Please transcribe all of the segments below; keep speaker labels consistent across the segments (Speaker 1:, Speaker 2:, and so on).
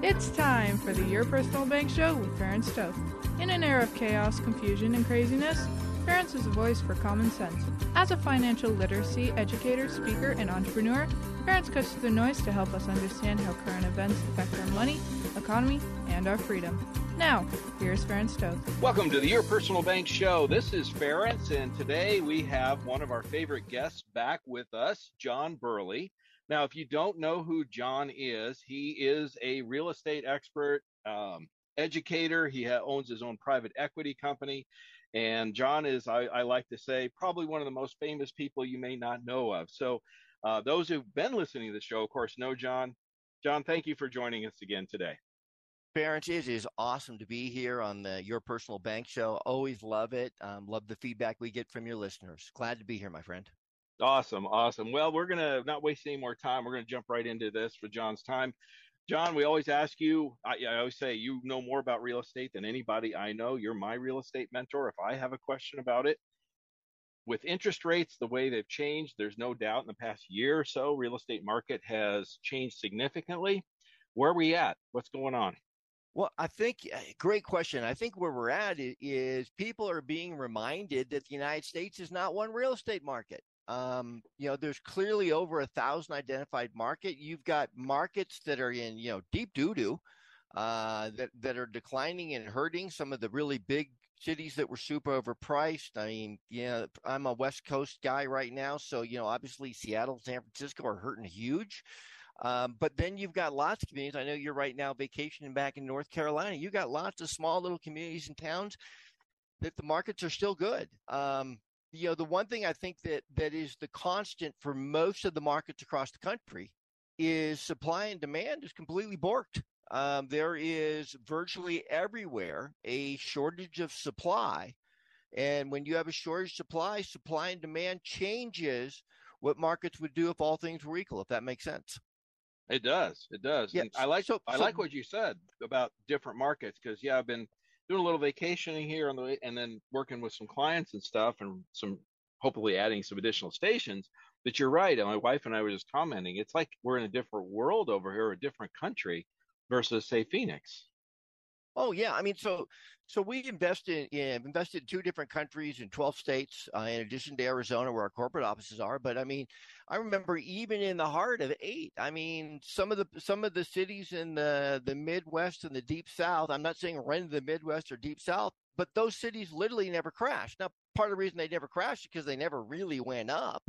Speaker 1: It's time for the Your Personal Bank Show with Ferenc Toth. In an era of chaos, confusion, and craziness, Ferenc is a voice for common sense. As a financial literacy educator, speaker, and entrepreneur, Ferenc cuts through the noise to help us understand how current events affect our money, economy, and our freedom. Now, here's Ferenc Toth.
Speaker 2: Welcome to the Your Personal Bank Show. This is Ferenc, and today we have one of our favorite guests back with us, John Burley. Now, if you don't know who John is, he is a real estate expert, um, educator. He ha- owns his own private equity company. And John is, I, I, like to say, probably one of the most famous people you may not know of. So, uh, those who've been listening to the show, of course, know John. John, thank you for joining us again today.
Speaker 3: Ferenc, it is awesome to be here on the Your Personal Bank Show. Always love it. Um, love the feedback we get from your listeners. Glad to be here, my friend.
Speaker 2: Awesome, awesome. Well, we're gonna not waste any more time. We're gonna jump right into this for John's time. John, we always ask you. I, I, always say you know more about real estate than anybody I know. You're my real estate mentor. If I have a question about it, with interest rates the way they've changed, there's no doubt in the past year or so, real estate market has changed significantly. Where are we at? What's going on?
Speaker 3: Well, I think eh, great question. I think where we're at is people are being reminded that the United States is not one real estate market. Um, you know, there's clearly over a thousand identified market. You've got markets that are in, you know, deep doo doo, uh, that, that are declining and hurting some of the really big cities that were super overpriced. I mean, know, I'm a West Coast guy right now. So, you know, obviously Seattle, San Francisco are hurting huge. Um, but then you've got lots of communities. I know you're right now vacationing back in North Carolina. You've got lots of small little communities and towns that the markets are still good. Um, you know, the one thing I think that that is the constant for most of the markets across the country is supply and demand is completely borked. Um, there is virtually everywhere a shortage of supply. And when you have a shortage of supply, supply and demand changes what markets would do if all things were equal, if that makes sense.
Speaker 2: It does. It does. Yeah, I like so, I like what you said about different markets because yeah, I've been doing a little vacationing here on the way, and then working with some clients and stuff, and some hopefully adding some additional stations. But you're right. And my wife and I were just commenting. It's like we're in a different world over here, a different country versus say Phoenix.
Speaker 3: Oh yeah, I mean, so so we invested in invested in two different countries in 12 states, uh, in addition to Arizona, where our corporate offices are. But I mean, I remember even in the heart of eight. I mean, some of the some of the cities in the the Midwest and the Deep South. I'm not saying in the Midwest or Deep South, but those cities literally never crashed. Now, part of the reason they never crashed is because they never really went up.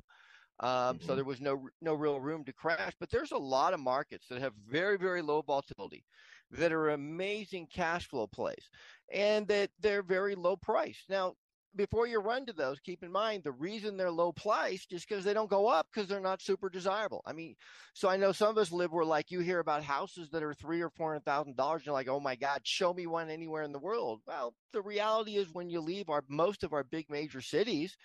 Speaker 3: Um, mm-hmm. So there was no no real room to crash. But there's a lot of markets that have very very low volatility, that are amazing cash flow plays, and that they're very low price. Now before you run to those, keep in mind the reason they're low priced is because they don't go up because they're not super desirable. I mean, so I know some of us live where like you hear about houses that are three or four hundred thousand dollars. You're like, oh my God, show me one anywhere in the world. Well, the reality is when you leave our most of our big major cities,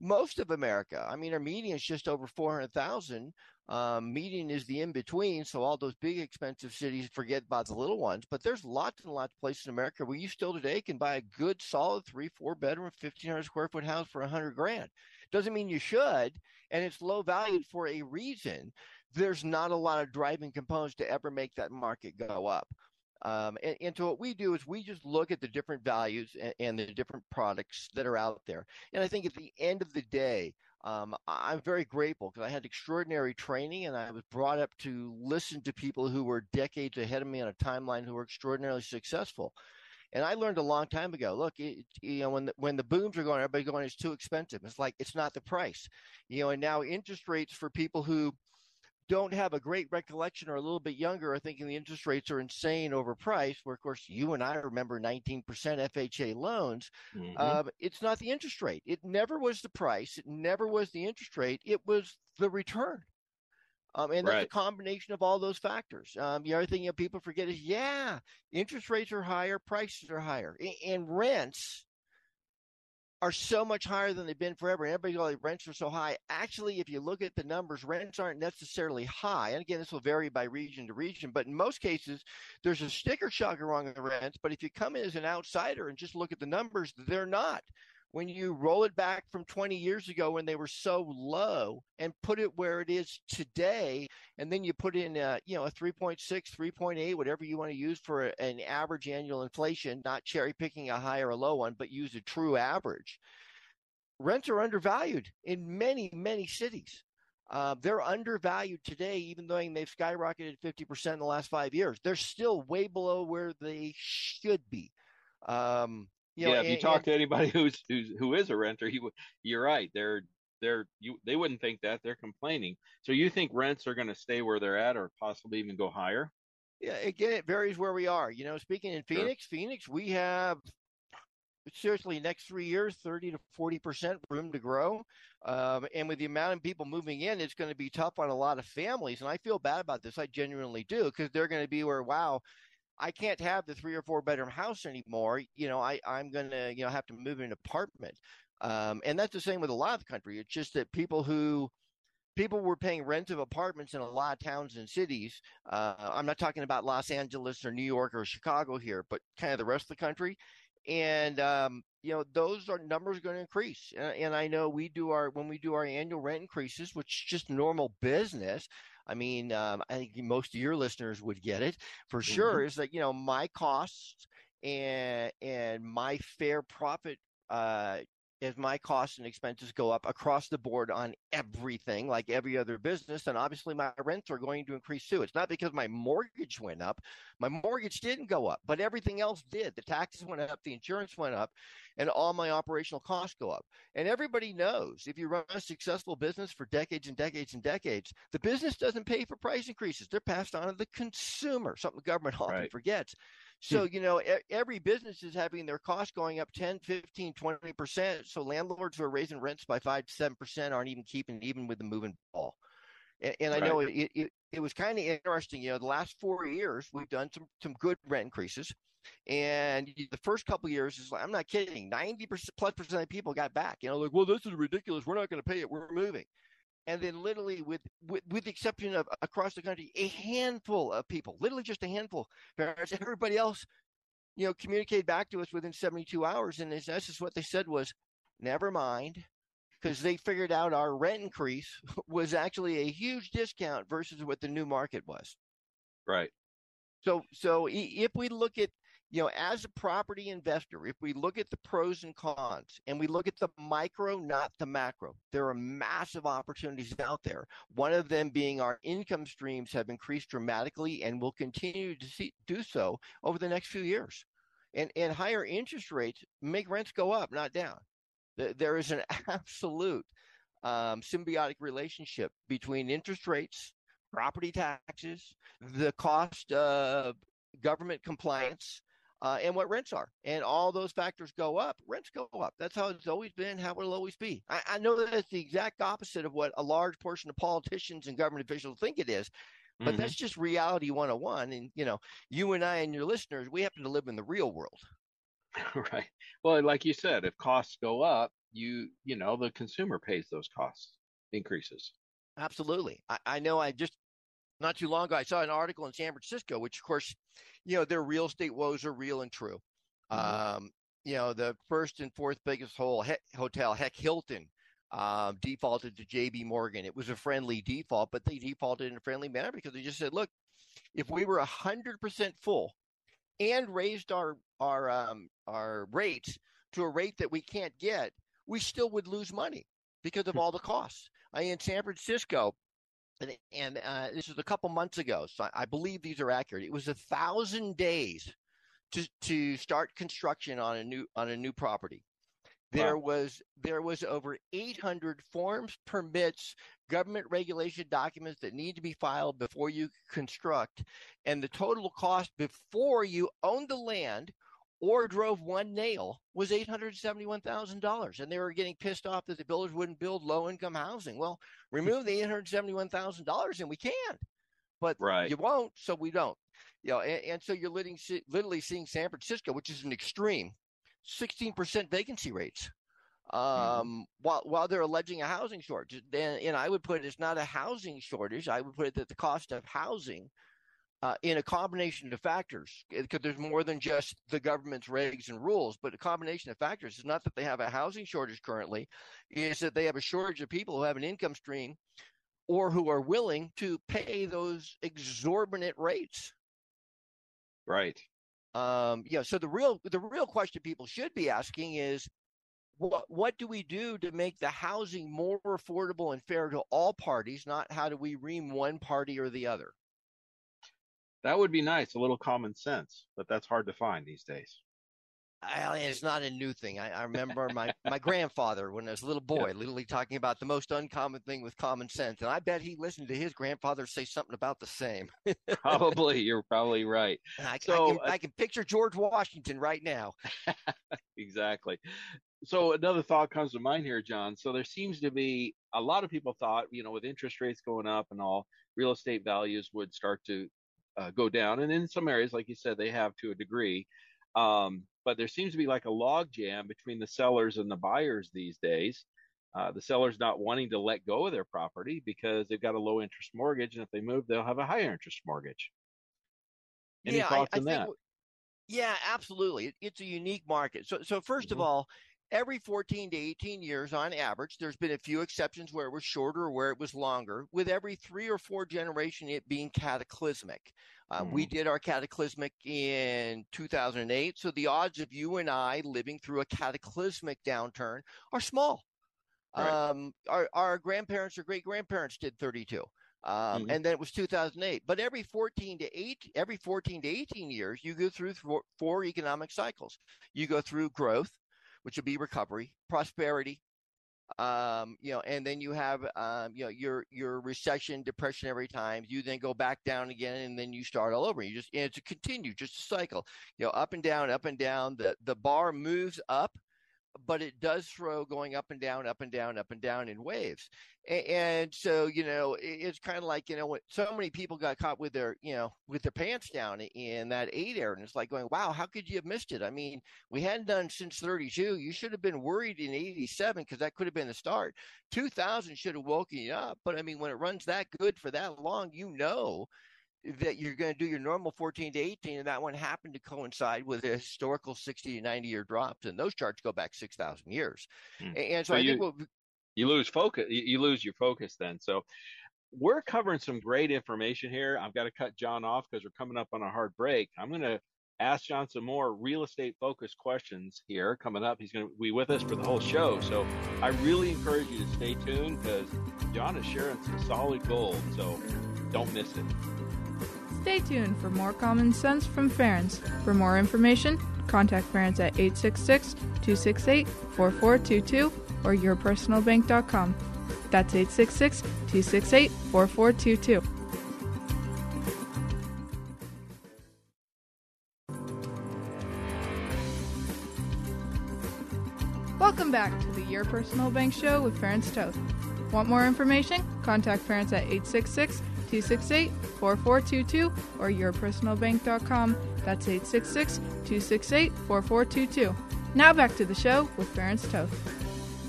Speaker 3: most of America, I mean, our median is just over four hundred thousand. Um, median is the in between. So all those big expensive cities forget about the little ones. But there's lots and lots of places in America where you still today can buy a good, solid three, four bedroom, 1500 square foot house for a hundred grand. Doesn't mean you should. And it's low valued for a reason. There's not a lot of driving components to ever make that market go up. Um, and, and, so what we do is we just look at the different values and, and, the different products that are out there. And I think at the end of the day, um, I'm very grateful because I had extraordinary training and I was brought up to listen to people who were decades ahead of me on a timeline who were extraordinarily successful. And I learned a long time ago. Look, it, you know, when the, when the booms are going, everybody going, it's too expensive. It's like it's not the price, you know. And now interest rates for people who don't have a great recollection or a little bit younger are thinking the interest rates are insane overpriced, where of course you and I remember 19% FHA loans. Mm-hmm. Uh, it's not the interest rate. It never was the price. It never was the interest rate. It was the return. Um, and right. that's a combination of all those factors. Um, the other thing you know, people forget is, yeah, interest rates are higher, prices are higher, and rents are so much higher than they've been forever. Everybody's like, rents are so high. Actually, if you look at the numbers, rents aren't necessarily high. And again, this will vary by region to region, but in most cases, there's a sticker shock around the rents. But if you come in as an outsider and just look at the numbers, they're not when you roll it back from 20 years ago when they were so low and put it where it is today and then you put in a, you know a 3.6 3.8 whatever you want to use for a, an average annual inflation not cherry picking a high or a low one but use a true average rents are undervalued in many many cities uh, they're undervalued today, even though they've skyrocketed 50% in the last five years. They're still way below where they should be. Um,
Speaker 2: you know, yeah, if you talk and, to anybody who's, who's who is a renter, you you're right. They're they're you they wouldn't think that they're complaining. So you think rents are going to stay where they're at, or possibly even go higher?
Speaker 3: Yeah, again, it varies where we are. You know, speaking in Phoenix, sure. Phoenix, we have seriously next three years 30 to 40 percent room to grow um, and with the amount of people moving in it's going to be tough on a lot of families and i feel bad about this i genuinely do because they're going to be where wow I can't have the three or four bedroom house anymore. You know, I, I'm going to, you know, have to move in an apartment. Um, and that's the same with a lot of the country. It's just that people who, people were paying rent of apartments in a lot of towns and cities. Uh, I'm not talking about Los Angeles or New York or Chicago here, but kind of the rest of the country. And, um, you know, those are numbers going to increase. And, and I know we do our, when we do our annual rent increases, which is just normal business, I mean, um, I think most of your listeners would get it for mm-hmm. sure. Is that you know my costs and and my fair profit uh, as my costs and expenses go up across the board on everything, like every other business, then obviously my rents are going to increase too. It's not because my mortgage went up. My mortgage didn't go up, but everything else did. The taxes went up, the insurance went up, and all my operational costs go up. And everybody knows if you run a successful business for decades and decades and decades, the business doesn't pay for price increases. They're passed on to the consumer, something the government often right. forgets. So, hmm. you know, every business is having their costs going up 10, 15, 20%. So landlords who are raising rents by 5 to 7% aren't even keeping even with the moving ball. And, and I right. know it, it, it was kind of interesting. You know, the last four years, we've done some, some good rent increases. And the first couple years is like, I'm not kidding, 90% plus percent of people got back. You know, like, well, this is ridiculous. We're not going to pay it. We're moving and then literally with, with, with the exception of across the country a handful of people literally just a handful parents everybody else you know communicated back to us within 72 hours and this is what they said was never mind because they figured out our rent increase was actually a huge discount versus what the new market was
Speaker 2: right
Speaker 3: so so if we look at you know, as a property investor, if we look at the pros and cons and we look at the micro, not the macro, there are massive opportunities out there. One of them being our income streams have increased dramatically and will continue to see, do so over the next few years. And, and higher interest rates make rents go up, not down. There is an absolute um, symbiotic relationship between interest rates, property taxes, the cost of government compliance, uh, and what rents are. And all those factors go up, rents go up. That's how it's always been, how it'll always be. I, I know that it's the exact opposite of what a large portion of politicians and government officials think it is. But mm-hmm. that's just reality 101. And, you know, you and I and your listeners, we happen to live in the real world.
Speaker 2: right. Well, like you said, if costs go up, you, you know, the consumer pays those costs increases.
Speaker 3: Absolutely. I, I know I just not too long ago, I saw an article in San Francisco, which of course, you know, their real estate woes are real and true. Mm-hmm. Um, you know, the first and fourth biggest whole he- hotel, heck, Hilton, um, defaulted to JP Morgan. It was a friendly default, but they defaulted in a friendly manner because they just said, look, if we were 100% full and raised our, our, um, our rates to a rate that we can't get, we still would lose money because of hmm. all the costs. I, in San Francisco, and, and uh, this was a couple months ago, so I, I believe these are accurate. It was a thousand days to to start construction on a new on a new property, there wow. was there was over 800 forms, permits, government regulation documents that need to be filed before you construct, and the total cost before you own the land or drove one nail was $871,000. And they were getting pissed off that the builders wouldn't build low income housing. Well, remove the $871,000 and we can, but right. you won't, so we don't. You know, and, and so you're literally, literally seeing San Francisco, which is an extreme 16% vacancy rates. Mm-hmm. Um, mm-hmm. while while they're alleging a housing shortage, then and I would put it, it's not a housing shortage. I would put it that the cost of housing uh, in a combination of factors, because there's more than just the government's regs and rules, but a combination of factors. It's not that they have a housing shortage currently, is that they have a shortage of people who have an income stream or who are willing to pay those exorbitant rates.
Speaker 2: Right.
Speaker 3: Um, yeah. So the real the real question people should be asking is, what what do we do to make the housing more affordable and fair to all parties? Not how do we ream one party or the other.
Speaker 2: That would be nice, a little common sense, but that's hard to find these days.
Speaker 3: I, it's not a new thing. I, I remember my, my grandfather when I was a little boy, yeah. literally talking about the most uncommon thing with common sense, and I bet he listened to his grandfather say something about the same.
Speaker 2: probably, you're probably right.
Speaker 3: I, so, I can, uh, I can picture George Washington right now.
Speaker 2: exactly. So another thought comes to mind here, John. So there seems to be a lot of people thought, you know, with interest rates going up and all, real estate values would start to uh, go down. And in some areas, like you said, they have to a degree. Um, but there seems to be like a log jam between the sellers and the buyers these days. Uh, the sellers not wanting to let go of their property because they've got a low interest mortgage, and if they move, they'll have a higher interest mortgage. Any yeah, thoughts I, I on that?
Speaker 3: Yeah, absolutely. It's a unique market. So, so 1st mm-hmm. of all, every 14 to 18 years on average there's been a few exceptions where it was shorter or where it was longer with every three or four generation it being cataclysmic uh, mm. we did our cataclysmic in 2008 so the odds of you and i living through a cataclysmic downturn are small right. um, our, our grandparents or great grandparents did 32 um, mm-hmm. and then it was 2008. But every 14 to 8, every 14 to 18 years, you go through four, four economic cycles. You go through growth, which would be recovery, prosperity, um, you know, and then you have, um, you know, your your recession, depressionary times. You then go back down again, and then you start all over. You just and it's a continue, just a cycle. You know, up and down, up and down. The the bar moves up but it does throw going up and down, up and down, up and down in waves. And, and so, you know, it's kind of like, you know, so many people got caught with their, you know, with their pants down in that eight air. And it's like going, wow, how could you have missed it? I mean, we hadn't done since 32. You should have been worried in 87 because that could have been the start. 2000 should have woken you up. But I mean, when it runs that good for that long, you know that you're going to do your normal 14 to 18, and that one happened to coincide with a historical 60 to 90 year drops, and those charts go back 6,000 years. Hmm. And so, so I
Speaker 2: you,
Speaker 3: think
Speaker 2: you lose focus, you lose your focus then. So we're covering some great information here. I've got to cut John off because we're coming up on a hard break. I'm going to ask John some more real estate focused questions here coming up. He's going to be with us for the whole show. So I really encourage you to stay tuned because John is sharing some solid gold. So don't miss it.
Speaker 1: Stay tuned for more common sense from Ferenc. For more information, contact Ferenc at 866 268 4422 or yourpersonalbank.com. That's 866 268 4422. Welcome back to the Your Personal Bank Show with Ferenc Toth. Want more information? Contact Ferenc at 866 268 4422 or yourpersonalbank.com. That's 866 268 4422. Now back to the show with Ferenc Toth.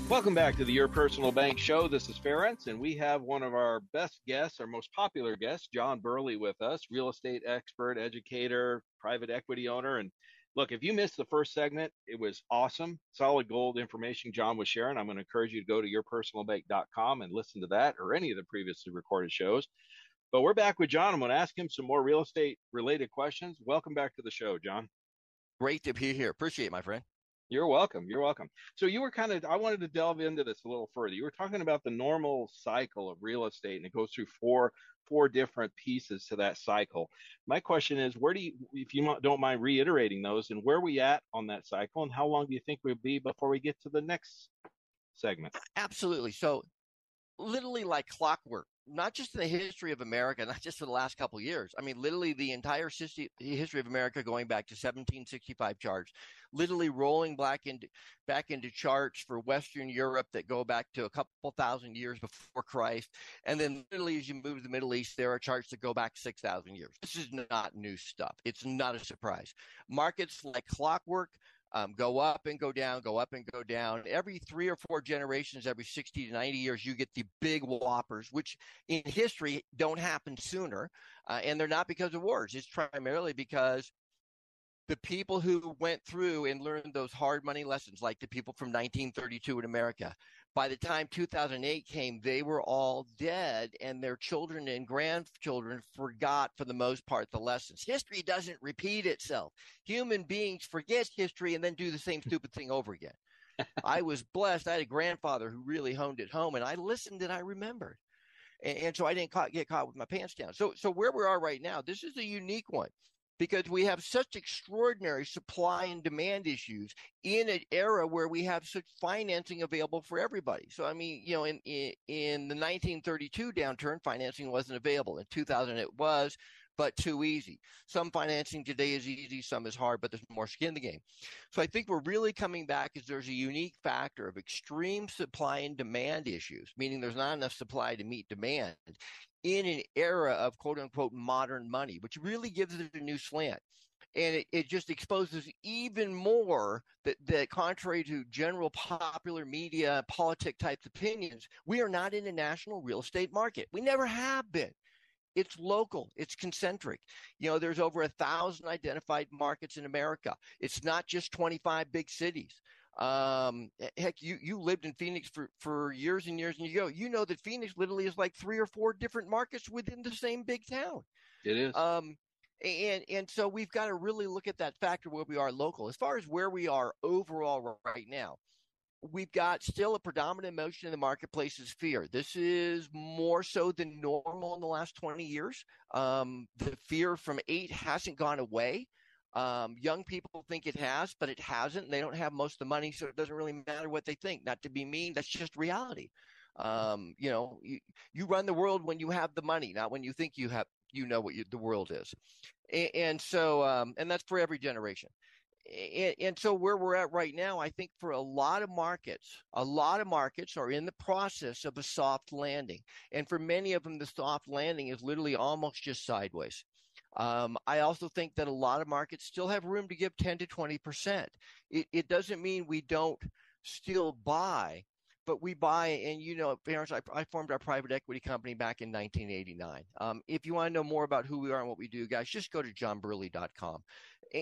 Speaker 2: Welcome back to the Your Personal Bank Show. This is Ferenc, and we have one of our best guests, our most popular guest, John Burley, with us, real estate expert, educator, private equity owner. And look, if you missed the first segment, it was awesome, solid gold information John was sharing. I'm going to encourage you to go to yourpersonalbank.com and listen to that or any of the previously recorded shows. But we're back with John. I'm going to ask him some more real estate related questions. Welcome back to the show, John.
Speaker 3: Great to be here. Appreciate it, my friend.
Speaker 2: You're welcome. You're welcome. So you were kind of I wanted to delve into this a little further. You were talking about the normal cycle of real estate and it goes through four four different pieces to that cycle. My question is where do you if you don't mind reiterating those and where are we at on that cycle and how long do you think we'll be before we get to the next segment?
Speaker 3: Absolutely. So literally like clockwork not just in the history of America, not just for the last couple years. I mean, literally the entire history of America going back to 1765 charts, literally rolling back into back into charts for Western Europe that go back to a couple thousand years before Christ, and then literally as you move to the Middle East, there are charts that go back 6,000 years. This is not new stuff. It's not a surprise. Markets like clockwork um, go up and go down, go up and go down. Every three or four generations, every 60 to 90 years, you get the big whoppers, which in history don't happen sooner. Uh, and they're not because of wars. It's primarily because the people who went through and learned those hard money lessons, like the people from 1932 in America, by the time 2008 came, they were all dead, and their children and grandchildren forgot, for the most part, the lessons. History doesn't repeat itself. Human beings forget history and then do the same stupid thing over again. I was blessed. I had a grandfather who really honed it home, and I listened and I remembered. And, and so I didn't caught, get caught with my pants down. So, so where we are right now, this is a unique one because we have such extraordinary supply and demand issues in an era where we have such financing available for everybody. So, I mean, you know, in, in, in the 1932 downturn, financing wasn't available. In 2000, it was, but too easy. Some financing today is easy, some is hard, but there's more skin in the game. So I think we're really coming back is there's a unique factor of extreme supply and demand issues, meaning there's not enough supply to meet demand in an era of quote unquote modern money, which really gives it a new slant. And it, it just exposes even more that, that contrary to general popular media, politic types opinions, we are not in a national real estate market. We never have been. It's local. It's concentric. You know, there's over a thousand identified markets in America. It's not just 25 big cities. Um, heck, you you lived in Phoenix for for years and years, and you go, you know that Phoenix literally is like three or four different markets within the same big town.
Speaker 2: It is.
Speaker 3: Um, and and so we've got to really look at that factor where we are local. As far as where we are overall right now, we've got still a predominant emotion in the marketplace is fear. This is more so than normal in the last 20 years. Um, the fear from eight hasn't gone away. Um, young people think it has, but it hasn't. They don't have most of the money, so it doesn't really matter what they think. Not to be mean, that's just reality. Um, you know, you, you run the world when you have the money, not when you think you have, you know what you, the world is. And, and so, um, and that's for every generation. And, and so where we're at right now, I think for a lot of markets, a lot of markets are in the process of a soft landing. And for many of them, the soft landing is literally almost just sideways. Um, I also think that a lot of markets still have room to give 10 to 20%. It, it doesn't mean we don't still buy, but we buy, and you know, parents, I, I formed our private equity company back in 1989. Um, if you want to know more about who we are and what we do, guys, just go to johnburley.com.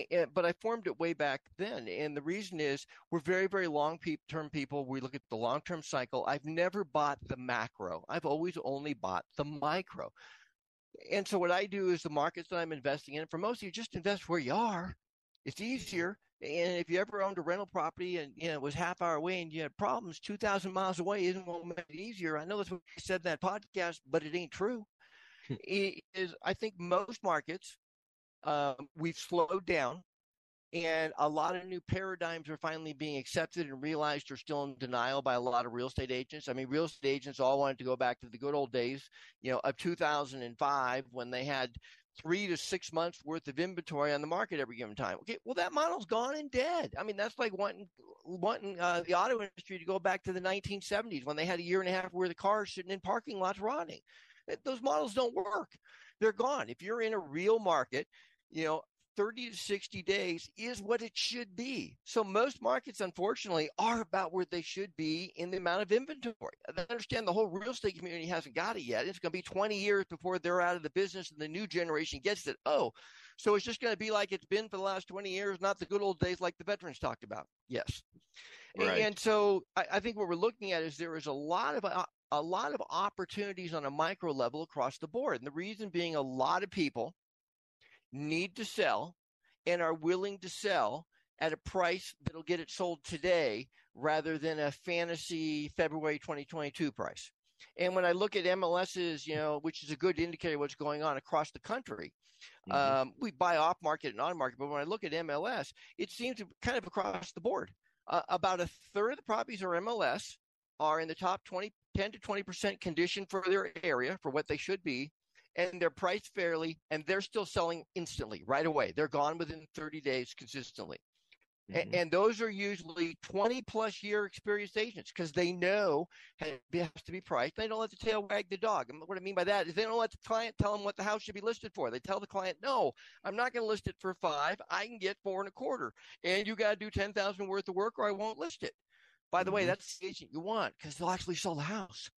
Speaker 3: And, but I formed it way back then. And the reason is we're very, very long term people. We look at the long term cycle. I've never bought the macro. I've always only bought the micro and so what I do is the markets that I'm investing in, for most of you, just invest where you are. It's easier. And if you ever owned a rental property and you know it was half hour away and you had problems, two thousand miles away isn't what to make it easier. I know that's what you said in that podcast, but it ain't true. Hmm. it is I think most markets um, we've slowed down and a lot of new paradigms are finally being accepted and realized are still in denial by a lot of real estate agents. I mean, real estate agents all wanted to go back to the good old days, you know, of 2005 when they had three to six months worth of inventory on the market every given time. Okay, well that model's gone and dead. I mean, that's like wanting wanting uh, the auto industry to go back to the 1970s when they had a year and a half worth of cars sitting in parking lots rotting. Those models don't work. They're gone. If you're in a real market, you know, 30 to 60 days is what it should be. So most markets, unfortunately, are about where they should be in the amount of inventory. I understand the whole real estate community hasn't got it yet. It's going to be 20 years before they're out of the business and the new generation gets it. Oh, so it's just going to be like it's been for the last 20 years, not the good old days like the veterans talked about. Yes. Right. And so I, I think what we're looking at is there is a lot of uh, a lot of opportunities on a micro level across the board. And the reason being a lot of people need to sell and are willing to sell at a price that'll get it sold today rather than a fantasy February 2022 price. And when I look at MLSs, you know, which is a good indicator of what's going on across the country, mm-hmm. um, we buy off market and on market. But when I look at MLS, it seems to kind of across the board. Uh, about a third of the properties are MLS are in the top 20, 10 to 20% condition for their area for what they should be. And they're priced fairly and they're still selling instantly right away. They're gone within 30 days consistently. Mm-hmm. And, those are usually 20 plus year experienced agents because they know it has to be priced. They don't let the tail wag the dog. And what I mean by that is they don't let the client tell them what the house should be listed for. They tell the client, no, I'm not going to list it for five. I can get four and a quarter. And you got to do 10,000 worth of work or I won't list it. By the mm-hmm. way, that's the agent you want because they'll actually sell the house.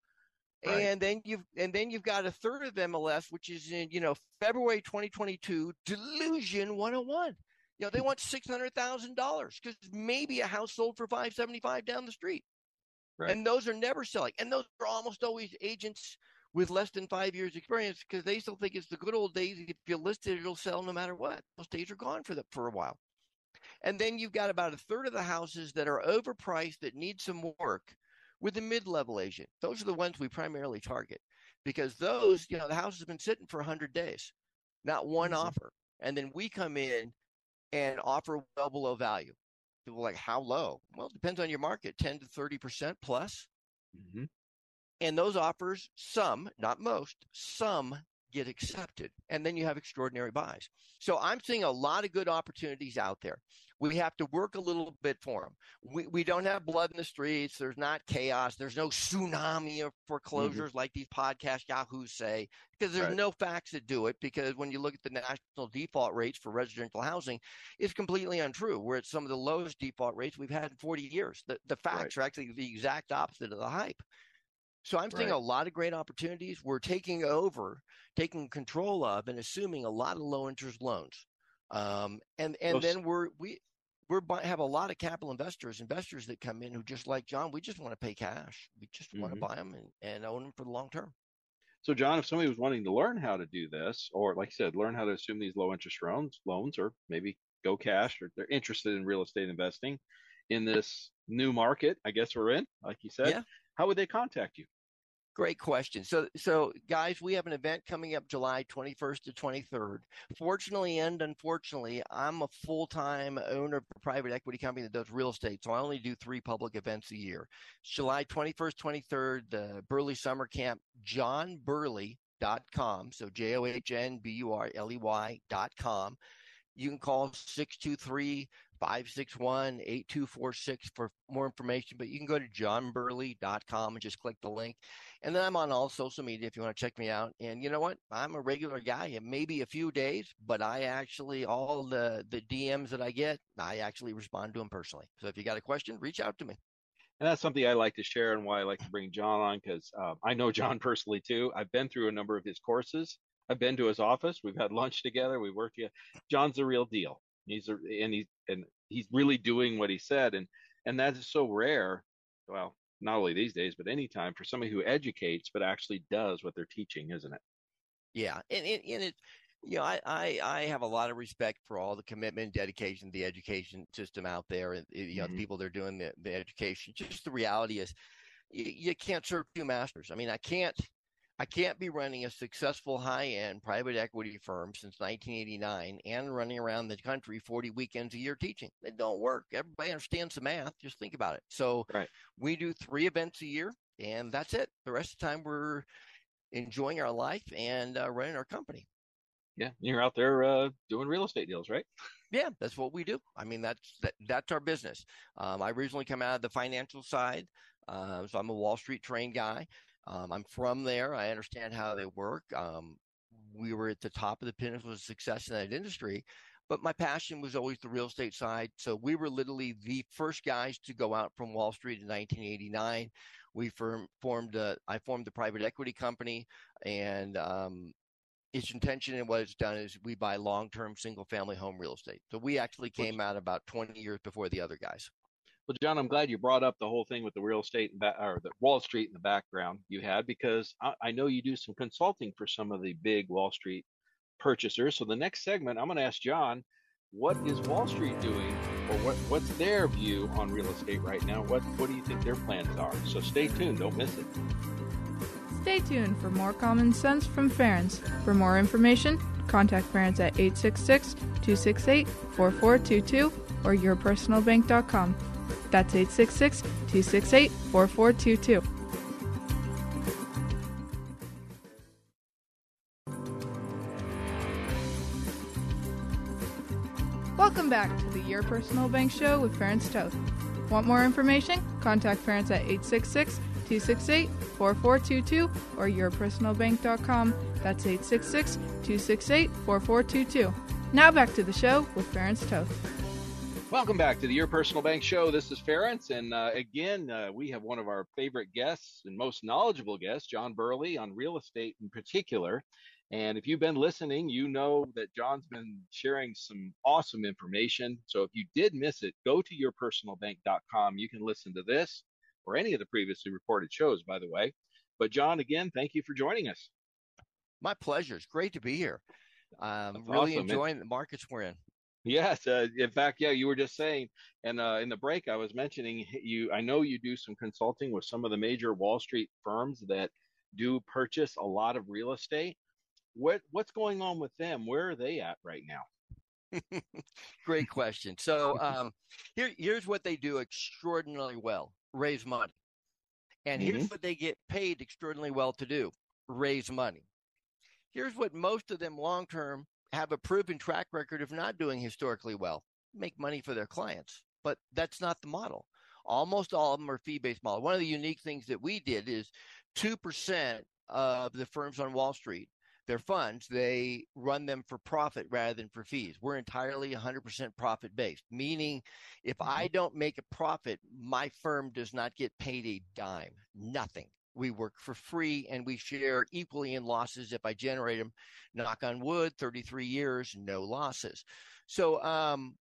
Speaker 3: Right. And then you've and then you've got a third of MLS, which is in you know February 2022 delusion 101. You know, they want six hundred thousand dollars because maybe a house sold for five seventy five down the street, right. and those are never selling. And those are almost always agents with less than five years experience because they still think it's the good old days. If you list it, it'll sell no matter what. Those days are gone for the, for a while. And then you've got about a third of the houses that are overpriced that need some work with the mid-level agent. Those are the ones we primarily target because those, you know, the house has been sitting for 100 days, not one mm-hmm. offer. And then we come in and offer well below value. People like, how low? Well, it depends on your market, 10 to 30% plus. Mm-hmm. And those offers, some, not most, some get accepted. And then you have extraordinary buys. So I'm seeing a lot of good opportunities out there. We have to work a little bit for them. We, we don't have blood in the streets. There's not chaos. There's no tsunami of mm-hmm. foreclosures mm-hmm. like these podcast yahoos say, because there's right. no facts that do it. Because when you look at the national default rates for residential housing, it's completely untrue. We're at some of the lowest default rates we've had in 40 years. The, the facts right. are actually the exact opposite of the hype. So I'm seeing right. a lot of great opportunities. We're taking over, taking control of, and assuming a lot of low interest loans. Um, and and then we're we we have a lot of capital investors, investors that come in who just like John. We just want to pay cash. We just mm-hmm. want to buy them and, and own them for the long term.
Speaker 2: So, John, if somebody was wanting to learn how to do this, or like you said, learn how to assume these low interest loans, loans, or maybe go cash, or they're interested in real estate investing in this new market, I guess we're in, like you said, yeah. how would they contact you?
Speaker 3: Great question. So, so guys, we have an event coming up July 21st to 23rd. Fortunately and unfortunately, I'm a full-time owner of a private equity company that does real estate, so I only do three public events a year. July 21st, 23rd, the Burley Summer Camp, johnburley.com. So J O H N B U R L E Y.com. You can call 623 561 8246 for more information, but you can go to johnburley.com and just click the link. And then I'm on all social media if you want to check me out. And you know what? I'm a regular guy. It may be a few days, but I actually, all the, the DMs that I get, I actually respond to them personally. So if you got a question, reach out to me.
Speaker 2: And that's something I like to share and why I like to bring John on because um, I know John personally too. I've been through a number of his courses. I've been to his office. We've had lunch together. We worked together. John's the real deal. He's a, and he's and he's really doing what he said, and and that is so rare. Well, not only these days, but anytime for somebody who educates but actually does what they're teaching, isn't it?
Speaker 3: Yeah, and and, and it, you know, I, I I have a lot of respect for all the commitment, dedication, the education system out there, and you know, mm-hmm. the people that are doing the, the education. Just the reality is, you, you can't serve two masters. I mean, I can't I can't be running a successful high end private equity firm since 1989 and running around the country 40 weekends a year teaching. It don't work. Everybody understands the math. Just think about it. So right. we do three events a year and that's it. The rest of the time we're enjoying our life and uh, running our company.
Speaker 2: Yeah, you're out there uh, doing real estate deals, right?
Speaker 3: Yeah, that's what we do. I mean, that's that, that's our business. Um, I originally come out of the financial side, uh, so I'm a Wall Street trained guy. Um, I'm from there. I understand how they work. Um, we were at the top of the pinnacle of success in that industry, but my passion was always the real estate side. So we were literally the first guys to go out from Wall Street in 1989. We firm, formed a, I formed a private equity company and, um, its intention and what it's done is we buy long-term single-family home real estate. So we actually came out about 20 years before the other guys.
Speaker 2: Well, John, I'm glad you brought up the whole thing with the real estate and or the Wall Street in the background you had because I, I know you do some consulting for some of the big Wall Street purchasers. So the next segment, I'm going to ask John, what is Wall Street doing or what, what's their view on real estate right now. What what do you think their plans are? So stay tuned. Don't miss it.
Speaker 1: Stay tuned for more common sense from Ferenc. For more information, contact Ferenc at 866 268 4422 or yourpersonalbank.com. That's 866 268 4422. Welcome back to the Your Personal Bank Show with Ferenc Toth. Want more information? Contact Ferenc at 866 268 4422 or yourpersonalbank.com. That's 866 268 4422. Now back to the show with Ferenc Toth.
Speaker 2: Welcome back to the Your Personal Bank Show. This is Ferenc, and uh, again, uh, we have one of our favorite guests and most knowledgeable guests, John Burley, on real estate in particular. And if you've been listening, you know that John's been sharing some awesome information. So if you did miss it, go to yourpersonalbank.com. You can listen to this or any of the previously recorded shows, by the way. But John, again, thank you for joining us.
Speaker 3: My pleasure. It's great to be here. I'm um, really awesome. enjoying the markets we're in.
Speaker 2: Yes, uh, in fact, yeah, you were just saying, and uh, in the break, I was mentioning you. I know you do some consulting with some of the major Wall Street firms that do purchase a lot of real estate. What what's going on with them? Where are they at right now?
Speaker 3: Great question. So um, here, here's what they do extraordinarily well: raise money. And mm-hmm. here's what they get paid extraordinarily well to do: raise money. Here's what most of them long term have a proven track record of not doing historically well: make money for their clients. But that's not the model. Almost all of them are fee-based model. One of the unique things that we did is two percent of the firms on Wall Street their funds, they run them for profit rather than for fees. We're entirely 100% profit based, meaning if I mm-hmm. don't make a profit, my firm does not get paid a dime, nothing. We work for free and we share equally in losses if I generate them. Knock on wood, 33 years, no losses. So, um,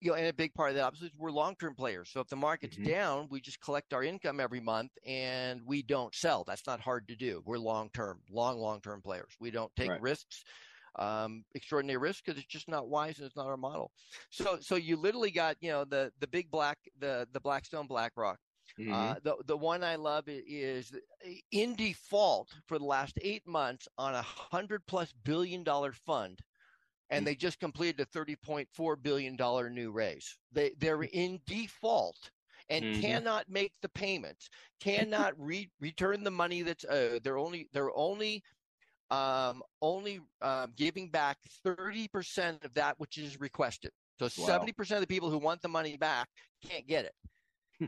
Speaker 3: you know, and a big part of that obviously is we're long-term players. So if the market's mm-hmm. down, we just collect our income every month and we don't sell. That's not hard to do. We're long-term, long, long-term players. We don't take right. risks, um, extraordinary risks because it's just not wise and it's not our model. So, so you literally got, you know, the, the big black, the, the Blackstone BlackRock. Mm-hmm. Uh, the the one I love is in default for the last eight months on a hundred plus billion dollar fund and mm. they just completed a $30.4 billion new raise. They, they're mm. in default and mm-hmm. cannot make the payments, cannot re- return the money that's uh, they're only they're only um, only um, giving back 30% of that which is requested. So wow. 70% of the people who want the money back can't get it.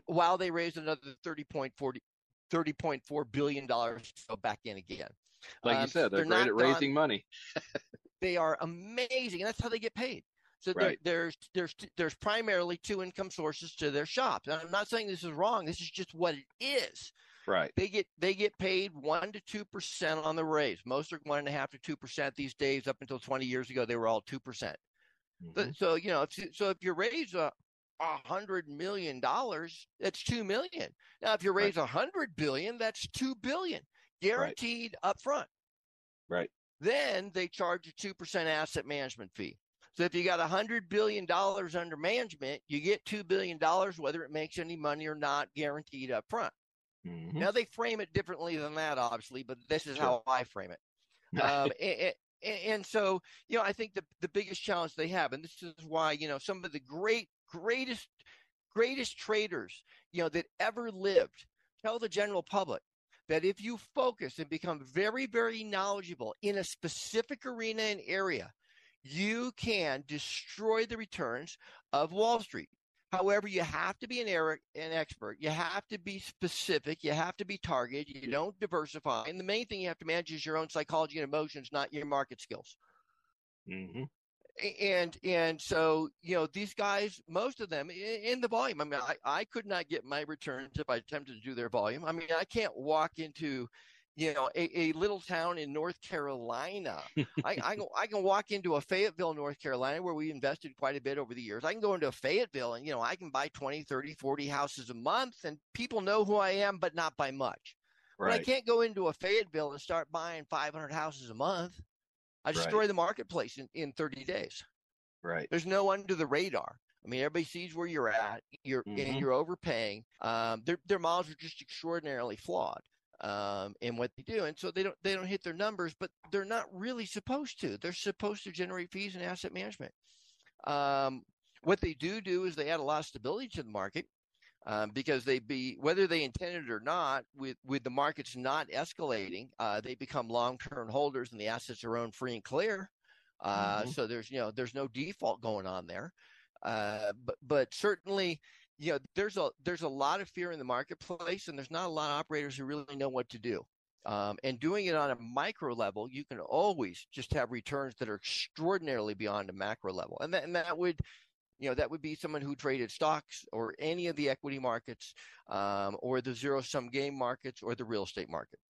Speaker 3: While they raised another 30.40 $30.4 billion to go back in again.
Speaker 2: Like um, you said, they're, they're great at raising done. money.
Speaker 3: They are amazing, and that's how they get paid. So right. there, there's there's there's primarily two income sources to their shops. And I'm not saying this is wrong. This is just what it is.
Speaker 2: Right.
Speaker 3: They get they get paid one to two percent on the raise. Most are one and a half to two percent these days. Up until 20 years ago, they were all two percent. Mm-hmm. So you know, if, so if you raise a a hundred million dollars, that's two million. Now, if you raise a right. hundred billion, that's two billion guaranteed right. up front.
Speaker 2: Right.
Speaker 3: Then they charge a 2% asset management fee. So if you got a $100 billion under management, you get $2 billion, whether it makes any money or not, guaranteed up front. Mm-hmm. Now they frame it differently than that, obviously, but this is sure. how I frame it. um, and, and, so, you know, I think the, the biggest challenge they have, and this is why, you know, some of the great, greatest, greatest traders, you know, that ever lived tell the general public that if you focus and become very, very knowledgeable in a specific arena and area, you can destroy the returns of Wall Street. However, you have to be an, er- an expert. You have to be specific. You have to be targeted. You don't diversify. And the main thing you have to manage is your own psychology and emotions, not your market skills. Mm-hmm and and so you know these guys most of them in the volume i mean i, I could not get my returns if i attempted to do their volume i mean i can't walk into you know a, a little town in north carolina I, I, can, I can walk into a fayetteville north carolina where we invested quite a bit over the years i can go into a fayetteville and you know i can buy 20 30 40 houses a month and people know who i am but not by much right. but i can't go into a fayetteville and start buying 500 houses a month I destroy right. the marketplace in, in 30 days.
Speaker 2: Right.
Speaker 3: There's no under the radar. I mean, everybody sees where you're at. You're
Speaker 2: Mhm.
Speaker 3: and you're overpaying. Um, their their models are just extraordinarily flawed um, in what they do, and so they don't they don't hit their numbers. But they're not really supposed to. They're supposed to generate fees and asset management. Um, what they do do is they add a lot of stability to the market. Um, because they be whether they intended it or not, with with the markets not escalating, uh, they become long term holders and the assets are owned free and clear. Uh,
Speaker 2: Mhm.
Speaker 3: So there's you know there's no default going on there, uh, but but certainly you know there's a there's a lot of fear in the marketplace and there's not a lot of operators who really know what to do. Um, and doing it on a micro level, you can always just have returns that are extraordinarily beyond a macro level, and that and that would you know that would be someone who traded stocks or any of the equity markets um, or the zero sum game markets or the real estate market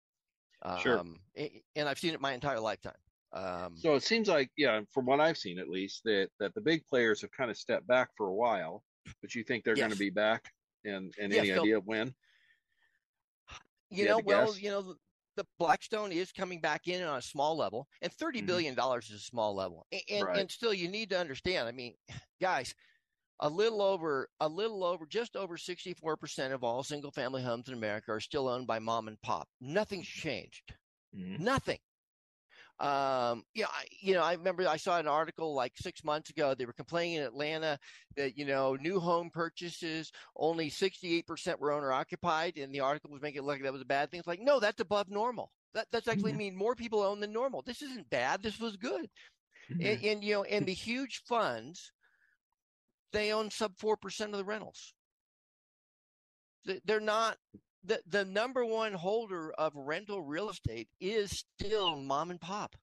Speaker 2: Sure.
Speaker 3: um, a- and i've seen it my entire lifetime um,
Speaker 2: So it seems like, yeah, from what I've seen at least, that that the big players have kind of stepped back for a while, but you think they're going to be back, and and
Speaker 3: Yes,
Speaker 2: any idea when?
Speaker 3: you
Speaker 2: you
Speaker 3: know well
Speaker 2: guess?
Speaker 3: you know the blackstone is coming back in on a small level and thirty
Speaker 2: Mhm.
Speaker 3: billion dollars is a small level and, and,
Speaker 2: Right.
Speaker 3: and still you need to understand i mean guys a little over a little over just over 64% of all single family homes in america are still owned by mom and pop nothing's changed
Speaker 2: Mhm.
Speaker 3: Nothing. Um, yeah, I, you know, I remember I saw an article like six months ago. They were complaining in Atlanta that you know new home purchases only 68% were owner occupied, and the article was making it look like that was a bad thing. It's like, no, that's above normal. That that's actually
Speaker 2: Mhm.
Speaker 3: mean more people own than normal. This isn't bad. This was good.
Speaker 2: Mm-hmm.
Speaker 3: And, and you know, and the huge funds, they own sub four percent of the rentals. They're not the the number one holder of rental real estate is still mom and pop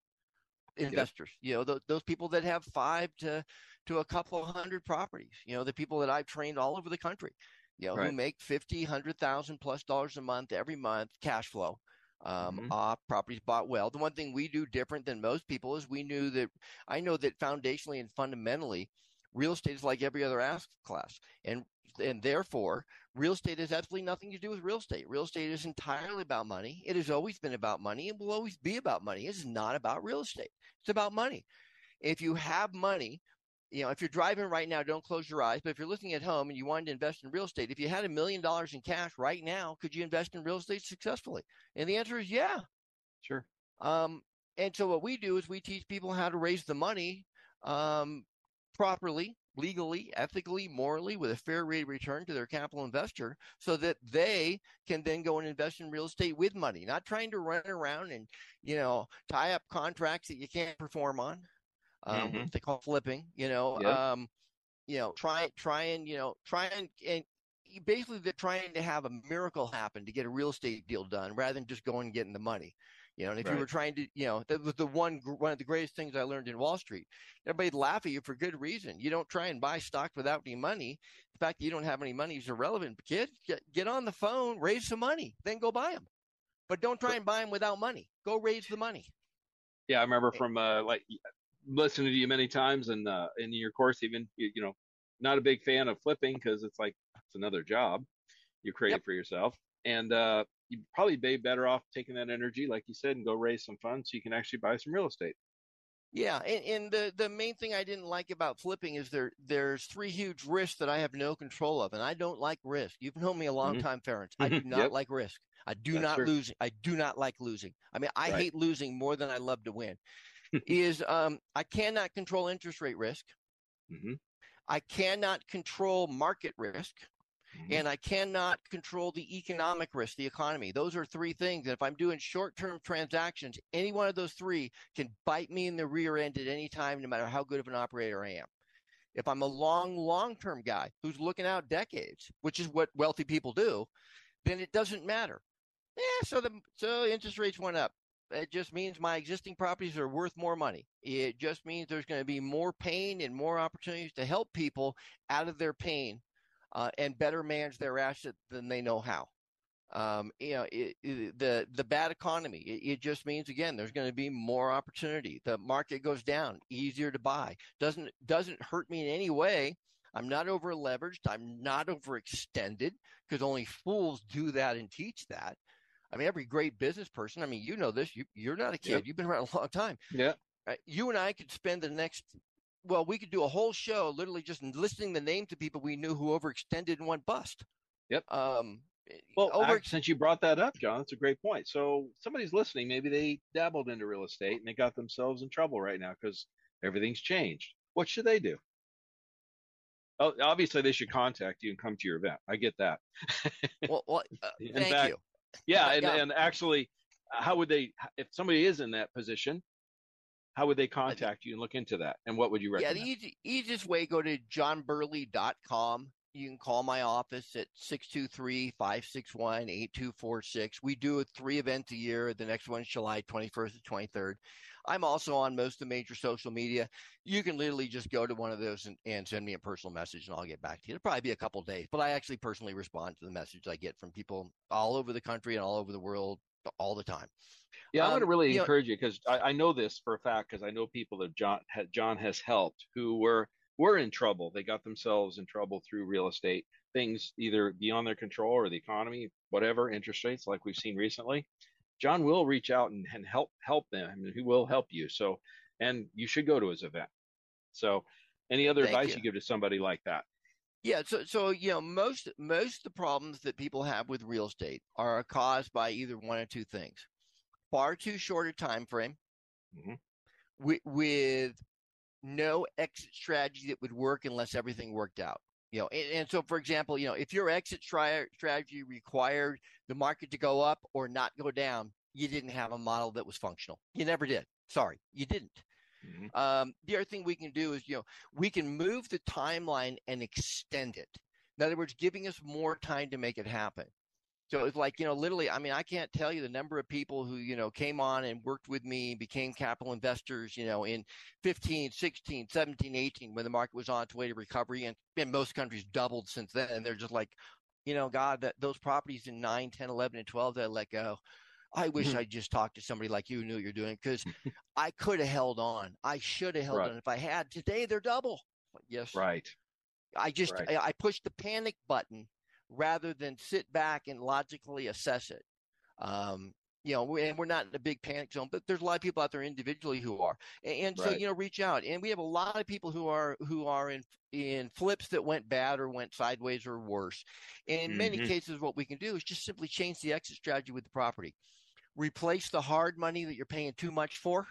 Speaker 3: investors. You know, those, those people that have five to to a couple hundred properties. You know, the people that I've trained all over the country. You know, who
Speaker 2: Right.
Speaker 3: make fifty, hundred thousand plus dollars a month every month cash flow um,
Speaker 2: Mhm.
Speaker 3: off properties bought well. The one thing we do different than most people is we knew that I know that foundationally and fundamentally, real estate is like every other asset class, and and therefore, real estate has absolutely nothing to do with real estate. Real estate is entirely about money. It has always been about money and will always be about money. It's not about real estate. It's about money. If you have money, you know, if you're driving right now, don't close your eyes. But if you're looking at home and you wanted to invest in real estate, if you had a million dollars in cash right now, could you invest in real estate successfully? And the answer is yeah.
Speaker 2: Sure.
Speaker 3: Um, and so what we do is we teach people how to raise the money um, properly, legally, ethically, morally, with a fair rate of return to their capital investor, so that they can then go and invest in real estate with money, not trying to run around and you know tie up contracts that you can't perform on. Um,
Speaker 2: Mhm.
Speaker 3: what they call flipping. You know,
Speaker 2: Yep.
Speaker 3: um, you know, try try and you know try and and basically they're trying to have a miracle happen to get a real estate deal done rather than just going and getting the money. You know, and if you were trying to, you know, that was the one one of the greatest things I learned in Wall Street. Everybody'd laugh at you for good reason. You don't try and buy stocks without any money. The fact that you don't have any money is irrelevant. Kid, get, get on the phone, raise some money, then go buy them. But don't try and buy them without money. Go raise the money.
Speaker 2: Yeah, I remember from uh, like listening to you many times and uh, in your course, even you, you know, not a big fan of flipping because it's like it's another job you created
Speaker 3: Yep.
Speaker 2: for yourself, and uh, you'd probably be better off taking that energy, like you said, and go raise some funds so you can actually buy some real estate.
Speaker 3: Yeah, and, and the the main thing I didn't like about flipping is there there's three huge risks that I have no control of, and I don't like risk. You've known me a long
Speaker 2: Mhm.
Speaker 3: time, Ferenc. I do
Speaker 2: Mhm.
Speaker 3: not
Speaker 2: Yep.
Speaker 3: like risk. I do
Speaker 2: That's
Speaker 3: not
Speaker 2: true.
Speaker 3: lose. I do not like losing. I mean, I
Speaker 2: Right.
Speaker 3: hate losing more than I love to win. is um I cannot control interest rate risk.
Speaker 2: hmm
Speaker 3: I cannot control market risk.
Speaker 2: Mhm.
Speaker 3: and I cannot control the economic risk, the economy. Those are three things. If I'm doing short term transactions, any one of those three can bite me in the rear end at any time, no matter how good of an operator I am. If I'm a long, long term guy who's looking out decades, which is what wealthy people do, then it doesn't matter. Yeah, so the so interest rates went up. It just means my existing properties are worth more money. It just means there's going to be more pain and more opportunities to help people out of their pain uh, and better manage their asset than they know how. Um, you know, it, it, the the bad economy. It, it just means again, there's going to be more opportunity. The market goes down, easier to buy. Doesn't doesn't hurt me in any way. I'm not over leveraged. I'm not overextended because only fools do that and teach that. I mean, every great business person. I mean, you know this. You you're not a kid.
Speaker 2: Yep.
Speaker 3: You've been around a long time.
Speaker 2: Yeah.
Speaker 3: You and I could spend the next well, we could do a whole show literally just listing the names of people we knew who overextended and went bust.
Speaker 2: Yep.
Speaker 3: Um,
Speaker 2: well, over... since you brought that up, John, that's a great point. So somebody's listening. Maybe they dabbled into real estate and they got themselves in trouble right now because everything's changed. What should they do? Oh, obviously, they should contact you and come to your event. I get that.
Speaker 3: well, well uh, thank fact, you.
Speaker 2: Yeah, and, yeah. and actually, how would they? If somebody is in that position, how would they contact you and look into that? And what would you recommend?
Speaker 3: Yeah, the easy, easiest way, go to johnburley.com. You can call my office at 623-561-8246. We do three events a year. The next one's July 21st to 23rd. I'm also on most of the major social media. You can literally just go to one of those and, and send me a personal message and I'll get back to you. It'll probably be a couple days, but I actually personally respond to the message I get from people all over the country and all over the world all the time.
Speaker 2: Yeah, I'm going to um, really you encourage know, you because I, I, know this for a fact because I know people that John John has helped who were were in trouble. They got themselves in trouble through real estate things either beyond their control or the economy, whatever interest rates like we've seen recently. John will reach out and, and help help them. I mean, he will help you. So, and you should go to his event. So, any other Thank advice you. you give to somebody like that?
Speaker 3: Yeah, so so you know most most of the problems that people have with real estate are caused by either one or two things: far too short a time frame, mm-hmm. with, with no exit strategy that would work unless everything worked out. You know, and, and, so for example, you know, if your exit tri- strategy required the market to go up or not go down, you didn't have a model that was functional. You never did. Sorry, you didn't. Mm-hmm. Um, the other thing we can do is, you know, we can move the timeline and extend it. In other words, giving us more time to make it happen. So it's like, you know, literally, I mean, I can't tell you the number of people who, you know, came on and worked with me, became capital investors, you know, in 15, 16, 17, 18, when the market was on its way to recovery. And in most countries doubled since then. And they're just like, you know, God, that those properties in 9, 10, 11, and 12 that I let go, I wish mm-hmm. I just talked to somebody like you who knew what you're doing because I could have held on. I should have held right. on if I had. Today they're double. Yes.
Speaker 2: Right.
Speaker 3: I just right. I, I pushed the panic button rather than sit back and logically assess it. Um, you know, and we're not in a big panic zone, but there's a lot of people out there individually who are, and, so right. you know, reach out. And we have a lot of people who are who are in in flips that went bad or went sideways or worse. In mm-hmm. many cases, what we can do is just simply change the exit strategy with the property, replace the hard money that you're paying too much for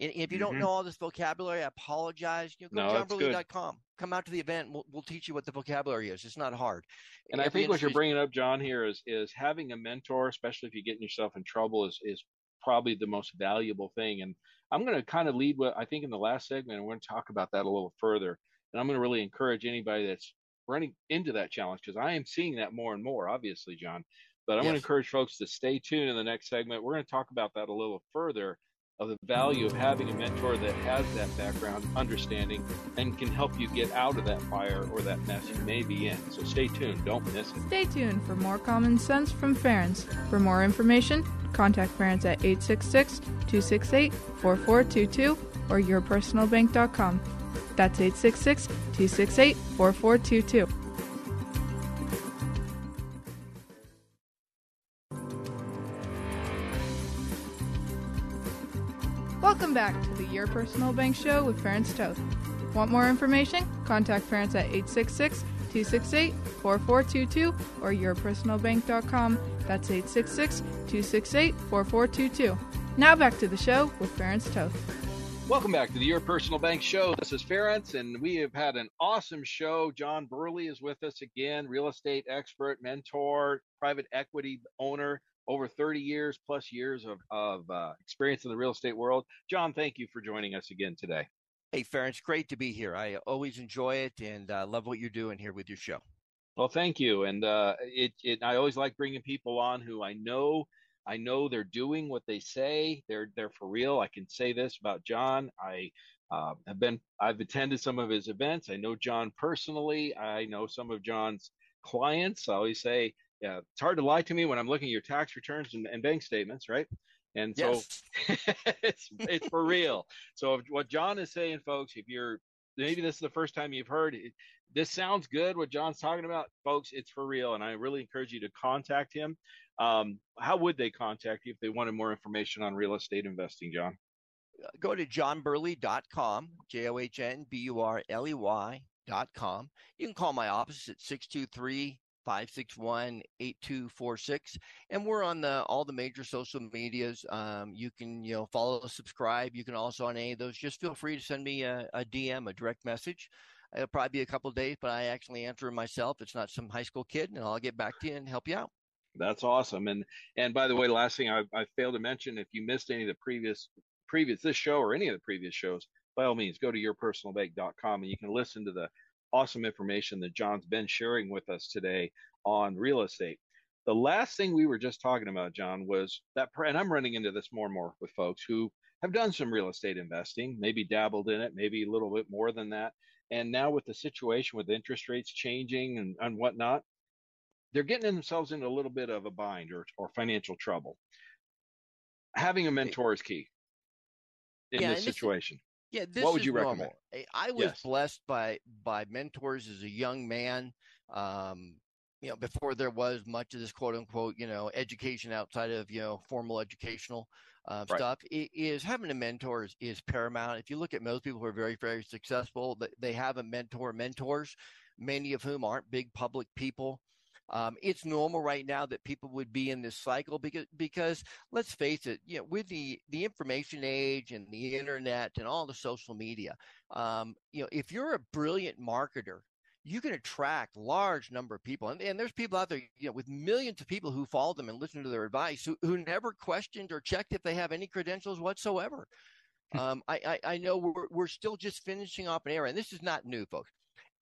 Speaker 3: and if you don't mm-hmm. know all this vocabulary, I apologize. You know, go no, to johnburley.com. Come out to the event. We'll, we'll teach you what the vocabulary is. It's not hard.
Speaker 2: And Every I think what you're bringing up, John, here is is having a mentor, especially if you're getting yourself in trouble, is is probably the most valuable thing. And I'm going to kind of lead what I think in the last segment, and we're going to talk about that a little further. And I'm going to really encourage anybody that's running into that challenge because I am seeing that more and more, obviously, John. But I'm yes. going to encourage folks to stay tuned in the next segment. We're going to talk about that a little further of the value of having a mentor that has that background understanding and can help you get out of that fire or that mess you may be in. So stay tuned. Don't miss it.
Speaker 1: Stay tuned for more common sense from Ferenc. For more information, contact Ferenc at 866 268 4422 or yourpersonalbank.com. That's 866 268 4422. Welcome back to the Your Personal Bank Show with Ferenc Toth. Want more information? Contact Ferenc at 866 268 4422 or yourpersonalbank.com. That's 866 268 4422. Now back to the show with Ferenc Toth.
Speaker 2: Welcome back to the Your Personal Bank Show. This is Ferenc, and we have had an awesome show. John Burley is with us again, real estate expert, mentor, private equity owner, over 30 years plus years of, of uh, experience in the real estate world. John, thank you for joining us again today.
Speaker 3: Hey, Ferenc, great to be here. I always enjoy it and uh, love what you're doing here with your show.
Speaker 2: Well, thank you. And uh, it, it, I always like bringing people on who I know, I know they're doing what they say. They're, they're for real. I can say this about John. I uh, have been, I've attended some of his events. I know John personally. I know some of John's clients. I always say, yeah, it's hard to lie to me when I'm looking at your tax returns and, and bank statements, right? And so yes. it's it's for real. So what John is saying, folks, if you're maybe this is the first time you've heard it, this sounds good. What John's talking about, folks, it's for real, and I really encourage you to contact him. Um, how would they contact you if they wanted more information on real estate investing, John?
Speaker 3: go to johnburley.com, J O H N B U R L E Y.com. You can call my office at 623 561 8246 and we're on the all the major social medias um, you can you know follow subscribe you can also on any of those just feel free to send me a, a dm a direct message it'll probably be a couple days but i actually answer myself it's not some high school kid and i'll get back to you and help you out.
Speaker 2: That's awesome and and by the way last thing i, I failed to mention if you missed any of the previous previous this show or any of the previous shows by all means go to yourpersonalbank.com and you can listen to the awesome information that John's been sharing with us today on real estate. The last thing we were just talking about, John, was that, and I'm running into this more and more with folks who have done some real estate investing, maybe dabbled in it, maybe a little bit more than that. And now with the situation with interest rates changing and, and whatnot, they're getting themselves into a little bit of a bind or, or financial trouble. Having a mentor is key in yeah, this situation.
Speaker 3: Yeah, this
Speaker 2: what would you
Speaker 3: normal.
Speaker 2: recommend?
Speaker 3: I was yes. blessed by by mentors as a young man. Um, you know, before there was much of this quote unquote, you know, education outside of you know formal educational uh, right. stuff, it is having a mentor is, is paramount. If you look at most people who are very very successful, they have a mentor, mentors, many of whom aren't big public people. Um, it's normal right now that people would be in this cycle because because let's face it, you know, with the the information age and the internet and all the social media, um, you know, if you're a brilliant marketer, you can attract large number of people. And, and, there's people out there you know with millions of people who follow them and listen to their advice who, who never questioned or checked if they have any credentials whatsoever. Hmm. um, I, I, I, know we're, we're still just finishing off an era and this is not new folks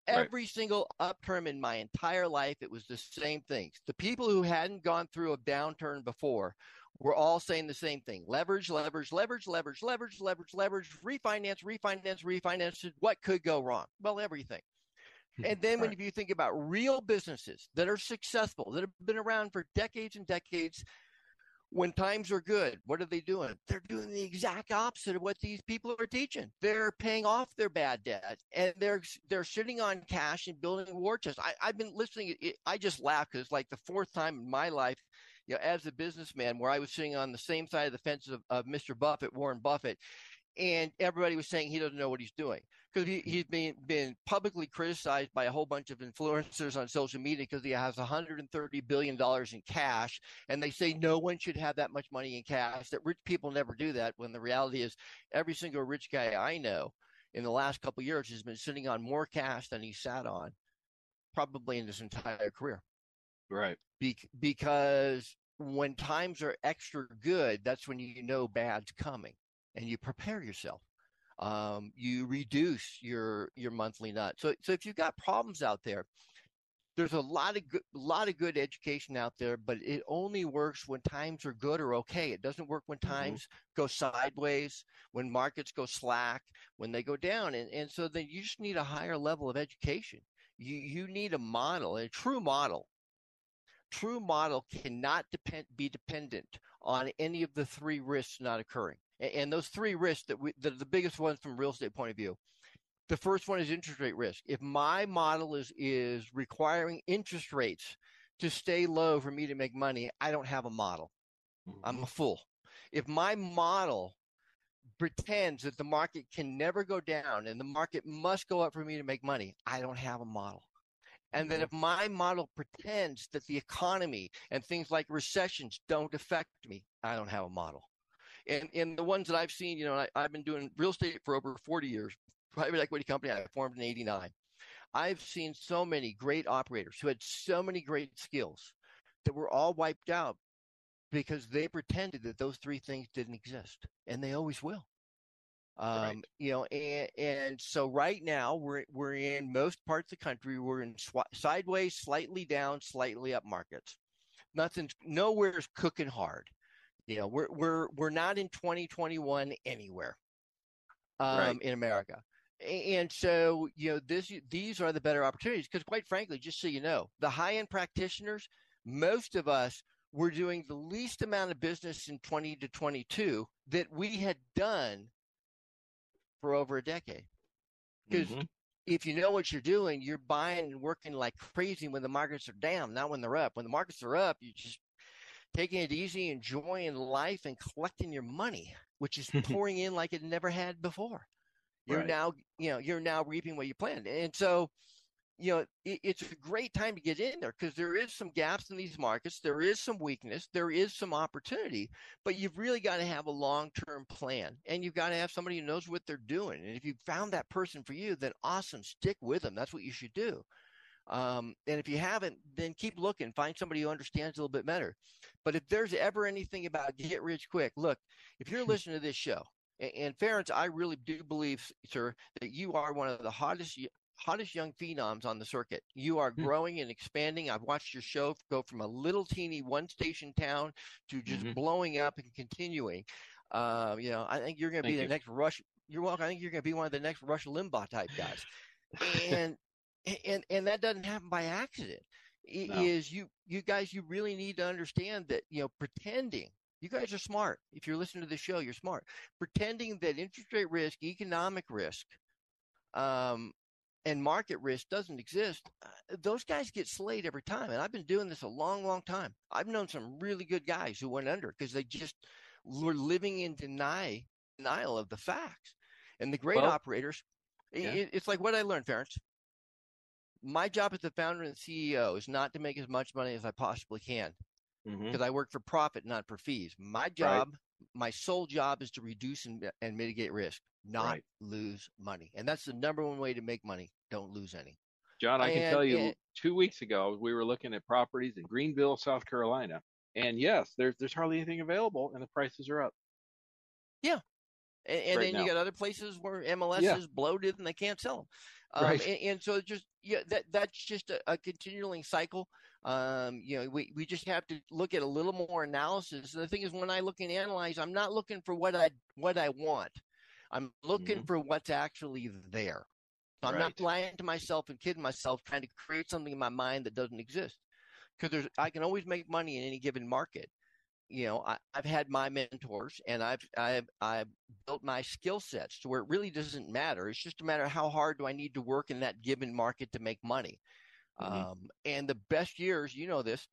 Speaker 3: Every right. single upturn in my entire life, it was the same things. The people who hadn't gone through a downturn before were all saying the same thing leverage, leverage, leverage, leverage, leverage, leverage, leverage, refinance, refinance, refinance. What could go wrong? Well, everything. Hmm. And then when you think about real businesses that are successful, that have been around for decades and decades, when times are good, what are they doing? They're doing the exact opposite of what these people are teaching. They're paying off their bad debt and they're they're sitting on cash and building war chests. I, I've been listening. I just laugh because like the fourth time in my life, you know, as a businessman, where I was sitting on the same side of the fence of, of Mr. Buffett, Warren Buffett, and everybody was saying he doesn't know what he's doing because he, he's been been publicly criticized by a whole bunch of influencers on social media because he has 130 billion dollars in cash and they say no one should have that much money in cash that rich people never do that when the reality is every single rich guy i know in the last couple years has been sitting on more cash than he sat on probably in his entire career.
Speaker 2: Right.
Speaker 3: Be- because when times are extra good that's when you know bad's coming and you prepare yourself. Um, you reduce your your monthly nut. So so if you've got problems out there, there's a lot of good, lot of good education out there, but it only works when times are good or okay. It doesn't work when mm-hmm. times mm-hmm. go sideways, when markets go slack, when they go down, and and so then you just need a higher level of education. You you need a model, a true model. True model cannot depend be dependent on any of the three risks not occurring. And those three risks that we, the biggest ones from real estate point of view. The first one is interest rate risk. If my model is is requiring interest rates to stay low for me to make money, I don't have a model. Mm-hmm. I'm a fool. If my model pretends that the market can never go down and the market must go up for me to make money, I don't have a model. And then mm-hmm. if my model pretends that the economy and things like recessions don't affect me, I don't have a model. And and the ones that I've seen, you know, I, I've been doing real estate for over 40 years. Private equity company I formed in 89. I've seen so many great operators who had so many great skills that were all wiped out because they pretended that those three things didn't exist and they always will. Um, right. you know, and, and so right now we're, we're in most parts of the country, we're in sw- sideways, slightly down, slightly up markets. Nothing's nowhere's cooking hard. You know, we're we're we're not in 2021 anywhere um, right. in America. And so, you know, this these are the better opportunities because, quite frankly, just so you know, the high end practitioners, most of us were doing the least amount of business in 20 to 22 that we had done for over a decade. Because mm-hmm. if you know what you're doing, you're buying and working like crazy when the markets are down, not when they're up. When the markets are up, you just taking it easy, enjoying life, and collecting your money, which is pouring in like it never had before. You're
Speaker 2: Right.
Speaker 3: now, you know, you're now reaping what you planned, and so, you know, it, it's a great time to get in there because there is some gaps in these markets, there is some weakness, there is some opportunity, but you've really got to have a long-term plan, and you've got to have somebody who knows what they're doing. And if you found that person for you, then awesome, stick with them. That's what you should do. Um, and if you haven't, then keep looking. Find somebody who understands a little bit better. But if there's ever anything about get rich quick, look, if you're listening to this show, and, and Ferenc, I really do believe, sir, that you are one of the hottest hottest young phenoms on the circuit. You are
Speaker 2: Hmm.
Speaker 3: growing and expanding. I've watched your show go from a little teeny one station town to just
Speaker 2: Mhm.
Speaker 3: blowing up and continuing. Uh, you know, I think you're going to be
Speaker 2: Thank
Speaker 3: the
Speaker 2: you.
Speaker 3: next Rush. You're welcome. I think you're going to be one of the next Rush Limbaugh type guys. And and and that doesn't happen by accident. It
Speaker 2: No.
Speaker 3: is you you guys you really need to understand that you know pretending you guys are smart. If you're listening to the show, you're smart. Pretending that interest rate risk, economic risk, um, and market risk doesn't exist, uh, those guys get slayed every time. And I've been doing this a long, long time. I've known some really good guys who went under because they just were living in deny, denial of the facts. And the great
Speaker 2: Well,
Speaker 3: operators,
Speaker 2: yeah.
Speaker 3: i- it's like what I learned, Ferenc. My job as the founder and CEO is not to make as much money as I possibly can
Speaker 2: mm-hmm.
Speaker 3: because I work for profit, not for fees. My job, my sole job is to reduce and, and mitigate risk, not
Speaker 2: Right.
Speaker 3: lose money. And that's the number one way to make money. Don't lose any.
Speaker 2: John, I can tell you
Speaker 3: and-
Speaker 2: two weeks ago, we were looking at properties in Greenville, South Carolina. And yes, there's there's hardly anything available and the prices are up. Yeah.
Speaker 3: And, and
Speaker 2: Right
Speaker 3: then
Speaker 2: now.
Speaker 3: you got other places where MLS
Speaker 2: Yeah.
Speaker 3: is bloated and they can't sell them. Um,
Speaker 2: Right.
Speaker 3: and, and so just yeah, that that's just a, a continuing cycle. Um, you know, we, we just have to look at a little more analysis. And the thing is, when I look and analyze, I'm not looking for what I what I want. I'm looking for what's actually there. So I'm not
Speaker 2: Mm-hmm.
Speaker 3: Lying to myself and kidding myself, trying to create something in my mind that doesn't exist. Because there's, I can always make money in any given market. You know, I, I've had my mentors, and I've I've I've built my skill sets to where it really doesn't matter. It's just a matter of how hard do I need to work in that given market to make money.
Speaker 2: Mhm.
Speaker 3: Um, and the best years, you know this,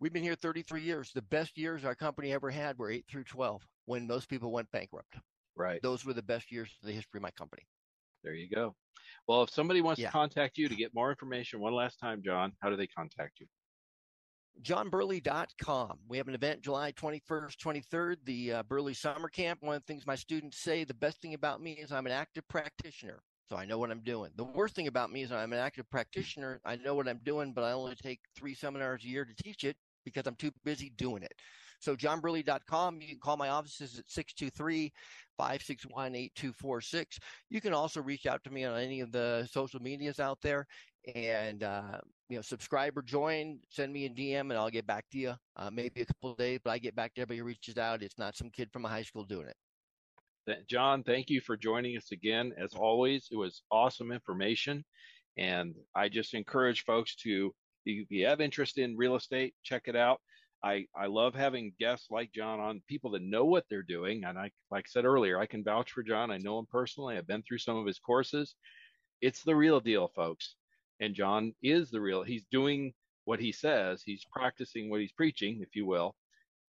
Speaker 3: we've been here 33 years. The best years our company ever had were 8 through 12 when most people went bankrupt.
Speaker 2: Right.
Speaker 3: Those were the best years of the history of my company.
Speaker 2: There you go. Well, if somebody wants
Speaker 3: Yeah.
Speaker 2: to contact you to get more information one last time, John, how do they contact you?
Speaker 3: johnburley.com. We have an event July 21st, 23rd, the uh, Burley Summer Camp. One of the things my students say the best thing about me is I'm an active practitioner. So I know what I'm doing. The worst thing about me is I'm an active practitioner. I know what I'm doing, but I only take three seminars a year to teach it because I'm too busy doing it. So johnburley.com. You can call my offices at 623 561 8246. You can also reach out to me on any of the social medias out there and uh, you know subscribe or join send me a dm and i'll get back to you uh, maybe a couple days but i get back to everybody who reaches out it's not some kid from a high school doing it
Speaker 2: John, thank you for joining us again. As always, it was awesome information. And I just encourage folks to, if you have interest in real estate, check it out. I, I love having guests like John on, people that know what they're doing. And I, like I said earlier, I can vouch for John. I know him personally. I've been through some of his courses. It's the real deal, folks. And John is the real, he's doing what he says. He's practicing what he's preaching, if you will.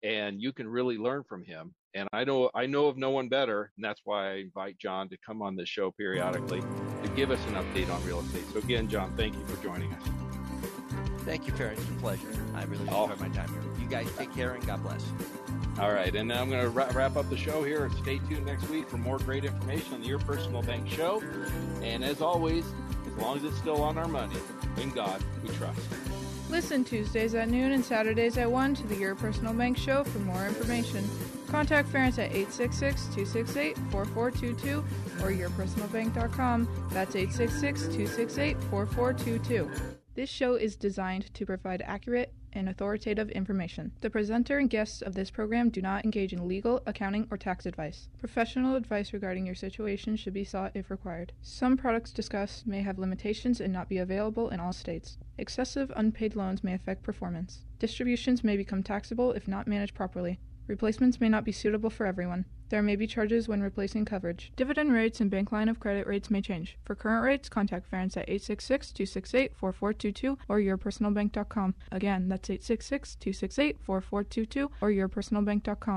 Speaker 2: And you can really learn from him. And I know I know of no one better, and that's why I invite John to come on this show periodically to give us an update on real estate. So again, John, thank you for joining us.
Speaker 3: thank you Farron. it's a pleasure i really
Speaker 2: Oh.
Speaker 3: enjoyed my time here you guys take care and god bless
Speaker 2: All right, and now I'm going to ra- wrap up the show here. Stay tuned next week for more great information on the Your Personal Bank Show. And as always, long as it's still on our money, in God we trust.
Speaker 1: Listen Tuesdays at noon and Saturdays at 1 to the Your Personal Bank Show for more information. Contact Ferenc at 866-268-4422 or yourpersonalbank.com. That's 866-268-4422. This show is designed to provide accurate and authoritative information. The presenter and guests of this program do not engage in legal, accounting, or tax advice. Professional advice regarding your situation should be sought if required. Some products discussed may have limitations and not be available in all states. Excessive unpaid loans may affect performance. Distributions may become taxable if not managed properly. Replacements may not be suitable for everyone. There may be charges when replacing coverage. Dividend rates and bank line of credit rates may change. For current rates, contact Ferenc at 866-268-4422 or yourpersonalbank.com. Again, that's 866-268-4422 or yourpersonalbank.com.